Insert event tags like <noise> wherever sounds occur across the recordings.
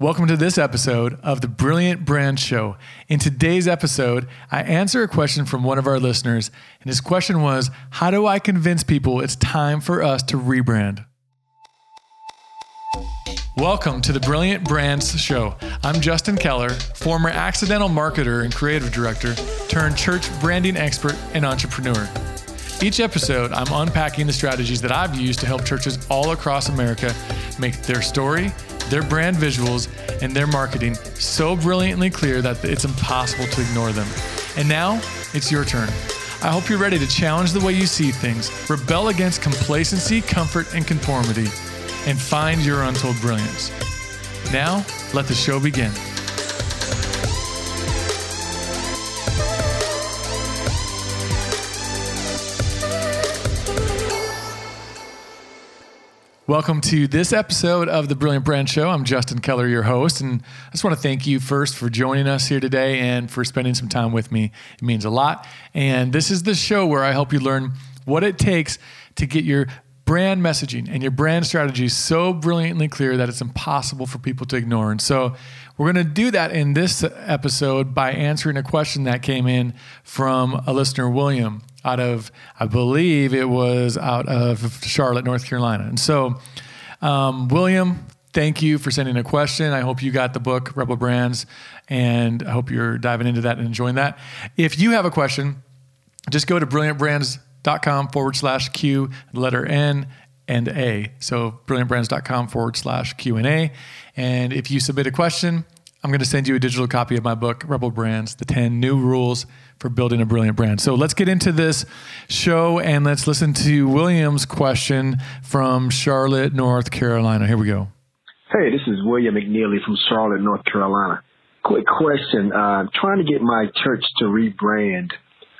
Welcome to this episode of the Brilliant Brand Show. In today's episode, I answer a question from one of our listeners, and his question was How do I convince people it's time for us to rebrand? Welcome to the Brilliant Brands Show. I'm Justin Keller, former accidental marketer and creative director, turned church branding expert and entrepreneur. Each episode, I'm unpacking the strategies that I've used to help churches all across America make their story their brand visuals, and their marketing so brilliantly clear that it's impossible to ignore them. And now it's your turn. I hope you're ready to challenge the way you see things, rebel against complacency, comfort, and conformity, and find your untold brilliance. Now, let the show begin. Welcome to this episode of the Brilliant Brand Show. I'm Justin Keller, your host, and I just want to thank you first for joining us here today and for spending some time with me. It means a lot. And this is the show where I help you learn what it takes to get your brand messaging and your brand strategy so brilliantly clear that it's impossible for people to ignore. And so we're going to do that in this episode by answering a question that came in from a listener, William out of, I believe it was out of Charlotte, North Carolina. And so, um, William, thank you for sending a question. I hope you got the book, Rebel Brands, and I hope you're diving into that and enjoying that. If you have a question, just go to brilliantbrands.com forward slash Q, letter N and A. So brilliantbrands.com forward slash Q and A. And if you submit a question, I'm going to send you a digital copy of my book, Rebel Brands, the 10 new rules for building a brilliant brand. So let's get into this show and let's listen to William's question from Charlotte, North Carolina. Here we go. Hey, this is William McNeely from Charlotte, North Carolina. Quick question. Uh, trying to get my church to rebrand,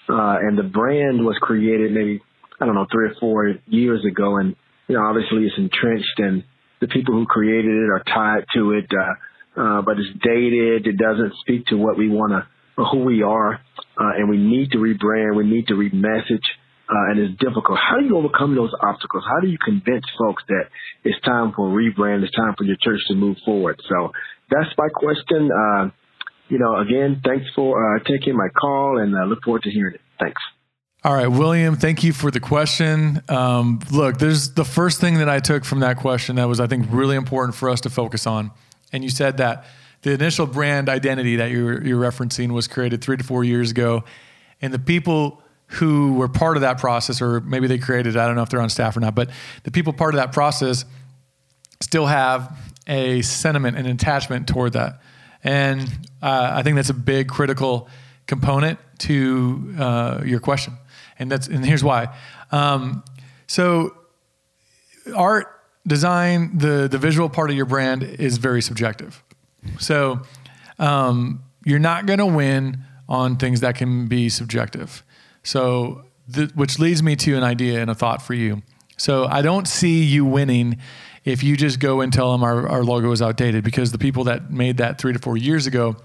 uh, and the brand was created maybe, I don't know, three or four years ago. And, you know, obviously it's entrenched and the people who created it are tied to it. Uh, uh, but it's dated. It doesn't speak to what we want to, who we are uh, and we need to rebrand, we need to remessage, uh, and it's difficult. How do you overcome those obstacles? How do you convince folks that it's time for a rebrand, it's time for your church to move forward? So that's my question. Uh, you know, again, thanks for uh, taking my call, and I look forward to hearing it. Thanks. All right, William, thank you for the question. Um, look, there's the first thing that I took from that question that was, I think, really important for us to focus on. And you said that the initial brand identity that you're, you're referencing was created three to four years ago. And the people who were part of that process, or maybe they created, I don't know if they're on staff or not, but the people part of that process still have a sentiment and attachment toward that. And uh, I think that's a big critical component to uh, your question. And that's and here's why. Um, so art, design, the the visual part of your brand is very subjective. So um, you're not going to win on things that can be subjective. So, th- which leads me to an idea and a thought for you. So, I don't see you winning if you just go and tell them our, our logo is outdated because the people that made that three to four years ago,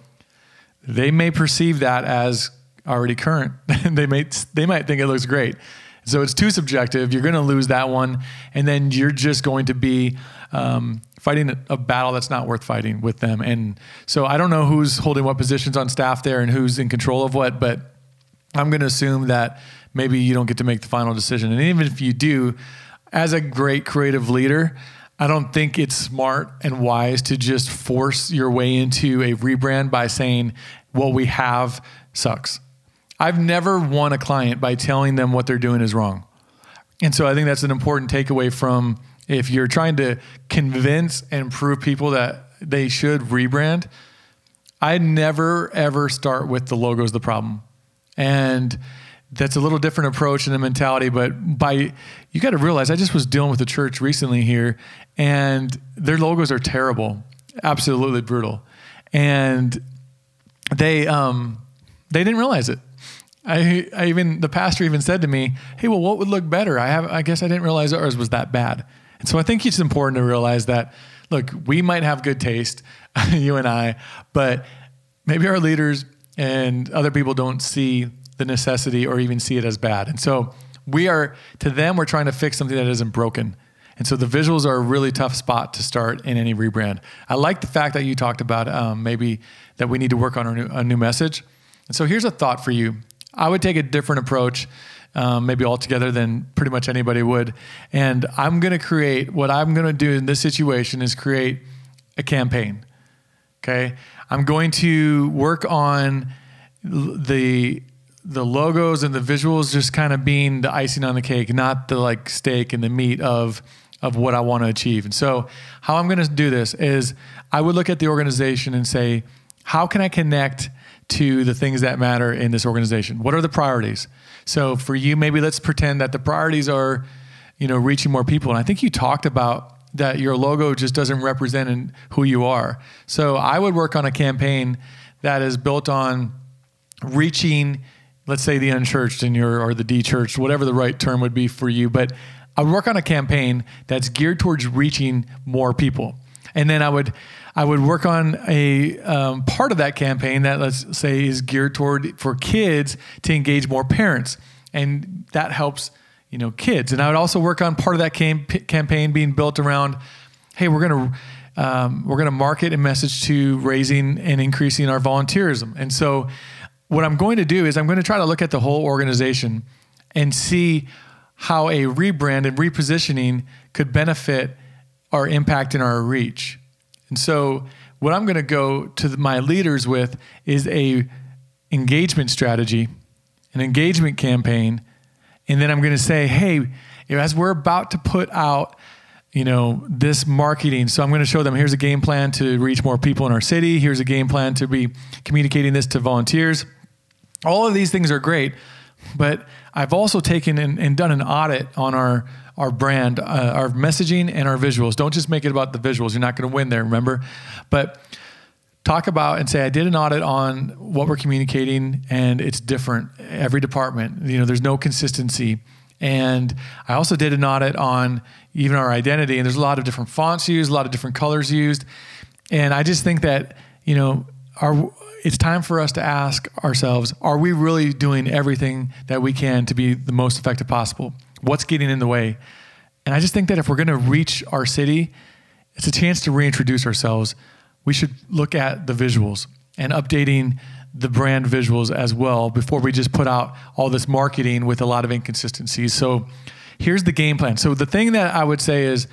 they may perceive that as already current. <laughs> they may they might think it looks great. So it's too subjective. You're going to lose that one, and then you're just going to be um, fighting a battle that's not worth fighting with them. And so I don't know who's holding what positions on staff there and who's in control of what, but I'm going to assume that maybe you don't get to make the final decision. And even if you do, as a great creative leader, I don't think it's smart and wise to just force your way into a rebrand by saying, what we have sucks. I've never won a client by telling them what they're doing is wrong. And so I think that's an important takeaway from if you're trying to convince and prove people that they should rebrand, I never ever start with the logo's the problem. And that's a little different approach and a mentality, but by you got to realize I just was dealing with the church recently here and their logos are terrible. Absolutely brutal. And they um they didn't realize it. I, I even the pastor even said to me, "Hey, well, what would look better? I have I guess I didn't realize ours was that bad." And so I think it's important to realize that, look, we might have good taste, <laughs> you and I, but maybe our leaders and other people don't see the necessity or even see it as bad. And so we are, to them, we're trying to fix something that isn't broken. And so the visuals are a really tough spot to start in any rebrand. I like the fact that you talked about um, maybe that we need to work on a new, a new message. And so here's a thought for you. I would take a different approach, um, maybe altogether than pretty much anybody would. And I'm going to create what I'm going to do in this situation is create a campaign. Okay. I'm going to work on the the logos and the visuals just kind of being the icing on the cake, not the like steak and the meat of of what I want to achieve. And so, how I'm going to do this is I would look at the organization and say, how can I connect to the things that matter in this organization? What are the priorities? So for you, maybe let's pretend that the priorities are, you know, reaching more people. And I think you talked about that your logo just doesn't represent who you are. So I would work on a campaign that is built on reaching, let's say, the unchurched in your or the de-churched, whatever the right term would be for you. But I work on a campaign that's geared towards reaching more people, and then I would I would work on a um, part of that campaign that let's say is geared toward for kids to engage more parents, and that helps you know kids. And I would also work on part of that cam- campaign being built around, hey, we're to um, we're to market a message to raising and increasing our volunteerism. And so, what I'm going to do is I'm going to try to look at the whole organization and see how a rebrand and repositioning could benefit our impact and our reach. And so, what I'm going to go to my leaders with is a engagement strategy, an engagement campaign, and then I'm going to say, hey, as we're about to put out you know this marketing so i'm going to show them here's a game plan to reach more people in our city here's a game plan to be communicating this to volunteers all of these things are great but i've also taken and, and done an audit on our our brand uh, our messaging and our visuals don't just make it about the visuals you're not going to win there remember but talk about and say i did an audit on what we're communicating and it's different every department you know there's no consistency and I also did an audit on even our identity, and there's a lot of different fonts used, a lot of different colors used. And I just think that, you know, our, it's time for us to ask ourselves are we really doing everything that we can to be the most effective possible? What's getting in the way? And I just think that if we're going to reach our city, it's a chance to reintroduce ourselves. We should look at the visuals and updating the brand visuals as well before we just put out all this marketing with a lot of inconsistencies. So here's the game plan. So the thing that I would say is,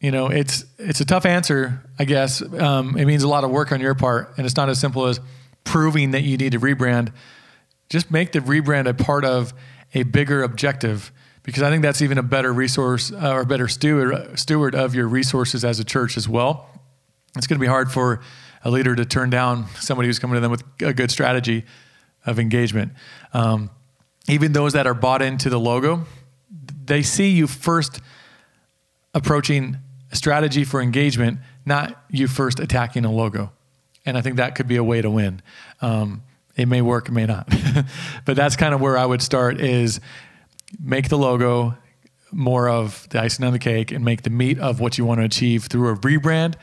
you know, it's it's a tough answer, I guess. Um, it means a lot of work on your part, and it's not as simple as proving that you need to rebrand. Just make the rebrand a part of a bigger objective, because I think that's even a better resource uh, or better steward steward of your resources as a church as well. It's going to be hard for a leader to turn down somebody who's coming to them with a good strategy of engagement. Um, even those that are bought into the logo, they see you first approaching a strategy for engagement, not you first attacking a logo. And I think that could be a way to win. Um, it may work, it may not. <laughs> but that's kind of where I would start is make the logo more of the icing on the cake and make the meat of what you want to achieve through a rebrand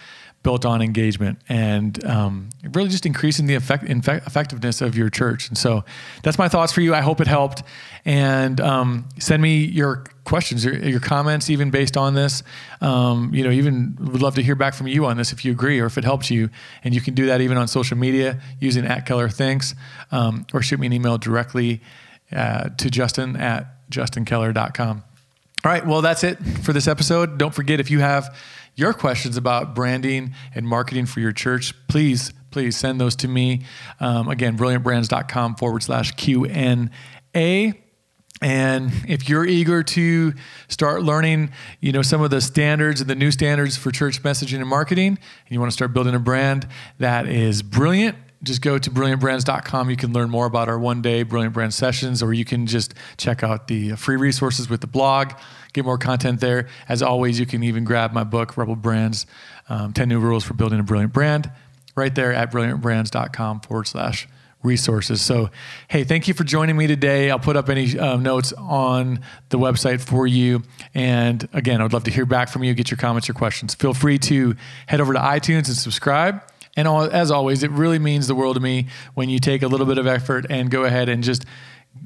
built on engagement and um, really just increasing the effect, effectiveness of your church. And so that's my thoughts for you. I hope it helped. And um, send me your questions, your, your, comments, even based on this. Um, you know, even would love to hear back from you on this if you agree or if it helped you. And you can do that even on social media using at Keller Thanks um, or shoot me an email directly uh, to Justin at justinkeller.com. All right, well, that's it for this episode. Don't forget if you have your questions about branding and marketing for your church, please, please send those to me. Um, again, brilliantbrands.com forward slash Q&A. And if you're eager to start learning, you know, some of the standards and the new standards for church messaging and marketing, and you want to start building a brand that is brilliant, just go to brilliantbrands.com. You can learn more about our one day Brilliant Brand sessions, or you can just check out the free resources with the blog, get more content there. As always, you can even grab my book, Rebel Brands um, 10 New Rules for Building a Brilliant Brand, right there at brilliantbrands.com forward slash resources. So, hey, thank you for joining me today. I'll put up any um, notes on the website for you. And again, I would love to hear back from you, get your comments or questions. Feel free to head over to iTunes and subscribe. And as always, it really means the world to me when you take a little bit of effort and go ahead and just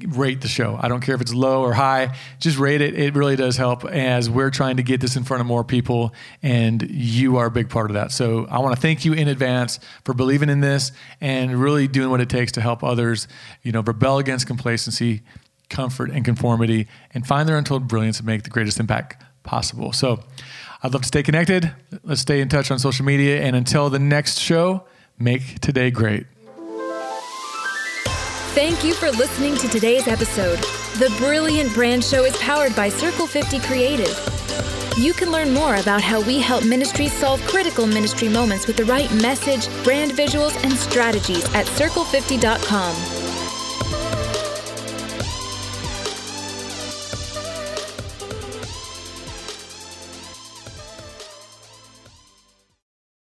rate the show. I don't care if it's low or high, just rate it. It really does help as we're trying to get this in front of more people, and you are a big part of that. So I want to thank you in advance for believing in this and really doing what it takes to help others, you know, rebel against complacency, comfort, and conformity, and find their untold brilliance and make the greatest impact possible. So I'd love to stay connected. Let's stay in touch on social media. And until the next show, make today great. Thank you for listening to today's episode. The Brilliant Brand Show is powered by Circle 50 Creative. You can learn more about how we help ministries solve critical ministry moments with the right message, brand visuals, and strategies at circle50.com.